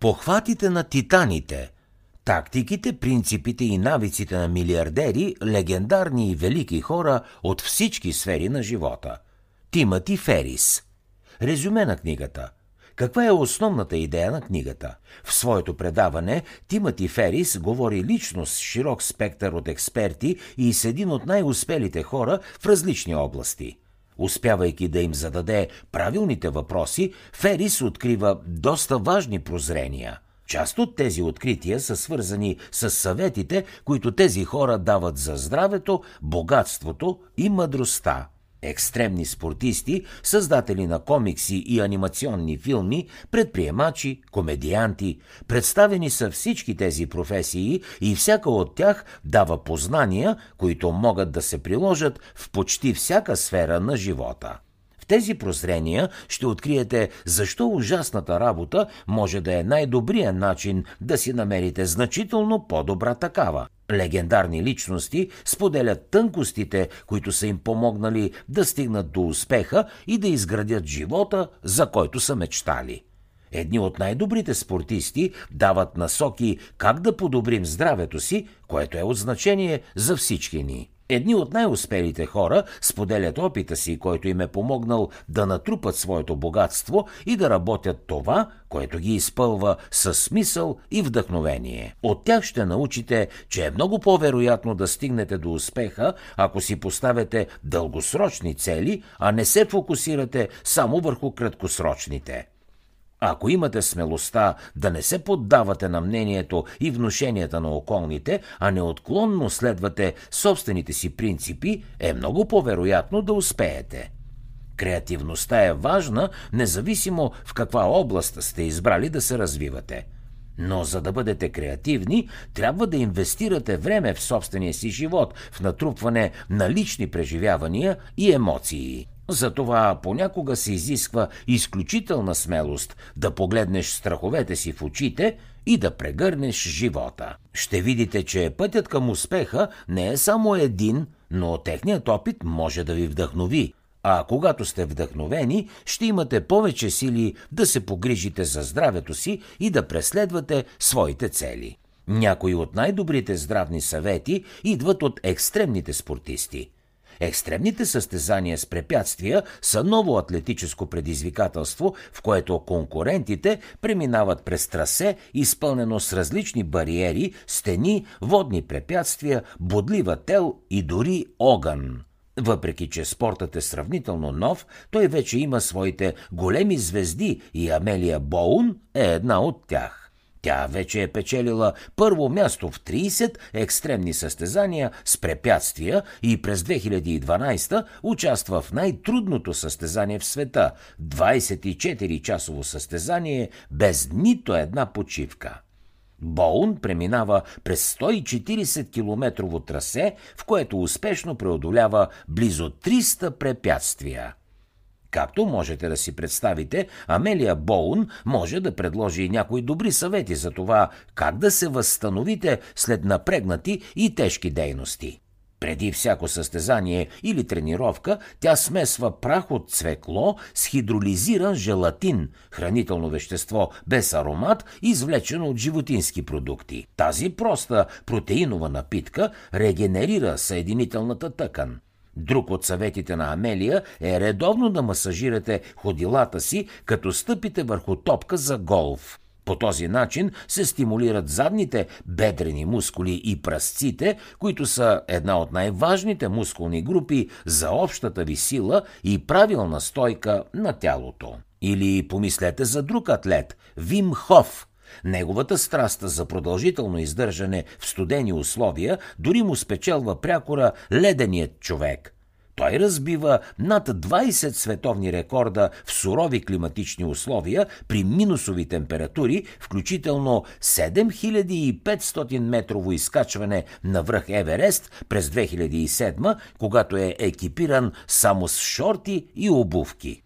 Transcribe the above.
Похватите на титаните Тактиките, принципите и навиците на милиардери, легендарни и велики хора от всички сфери на живота. Тимати Ферис Резюме на книгата каква е основната идея на книгата? В своето предаване Тимати Ферис говори лично с широк спектър от експерти и с един от най-успелите хора в различни области – Успявайки да им зададе правилните въпроси, Ферис открива доста важни прозрения. Част от тези открития са свързани с съветите, които тези хора дават за здравето, богатството и мъдростта. Екстремни спортисти, създатели на комикси и анимационни филми, предприемачи, комедианти. Представени са всички тези професии и всяка от тях дава познания, които могат да се приложат в почти всяка сфера на живота. Тези прозрения ще откриете защо ужасната работа може да е най-добрият начин да си намерите значително по-добра такава. Легендарни личности споделят тънкостите, които са им помогнали да стигнат до успеха и да изградят живота, за който са мечтали. Едни от най-добрите спортисти дават насоки как да подобрим здравето си, което е от значение за всички ни. Едни от най-успелите хора споделят опита си, който им е помогнал да натрупат своето богатство и да работят това, което ги изпълва със смисъл и вдъхновение. От тях ще научите, че е много по-вероятно да стигнете до успеха, ако си поставяте дългосрочни цели, а не се фокусирате само върху краткосрочните. Ако имате смелостта да не се поддавате на мнението и внушенията на околните, а неотклонно следвате собствените си принципи, е много по-вероятно да успеете. Креативността е важна, независимо в каква област сте избрали да се развивате. Но за да бъдете креативни, трябва да инвестирате време в собствения си живот, в натрупване на лични преживявания и емоции. Затова понякога се изисква изключителна смелост да погледнеш страховете си в очите и да прегърнеш живота. Ще видите, че пътят към успеха не е само един, но техният опит може да ви вдъхнови. А когато сте вдъхновени, ще имате повече сили да се погрижите за здравето си и да преследвате своите цели. Някои от най-добрите здравни съвети идват от екстремните спортисти – Екстремните състезания с препятствия са ново атлетическо предизвикателство, в което конкурентите преминават през трасе, изпълнено с различни бариери, стени, водни препятствия, бодлива тел и дори огън. Въпреки, че спортът е сравнително нов, той вече има своите големи звезди и Амелия Боун е една от тях. Тя вече е печелила първо място в 30 екстремни състезания с препятствия и през 2012 участва в най-трудното състезание в света 24-часово състезание без нито една почивка. Боун преминава през 140 километрово трасе, в което успешно преодолява близо 300 препятствия. Както можете да си представите, Амелия Боун може да предложи и някои добри съвети за това как да се възстановите след напрегнати и тежки дейности. Преди всяко състезание или тренировка тя смесва прах от цвекло с хидролизиран желатин, хранително вещество без аромат, извлечено от животински продукти. Тази проста протеинова напитка регенерира съединителната тъкан. Друг от съветите на Амелия е редовно да масажирате ходилата си, като стъпите върху топка за голф. По този начин се стимулират задните бедрени мускули и пръстците, които са една от най-важните мускулни групи за общата ви сила и правилна стойка на тялото. Или помислете за друг атлет – Вим Хоф – Неговата страст за продължително издържане в студени условия дори му спечелва прякора леденият човек. Той разбива над 20 световни рекорда в сурови климатични условия при минусови температури, включително 7500 метрово изкачване на връх Еверест през 2007, когато е екипиран само с шорти и обувки.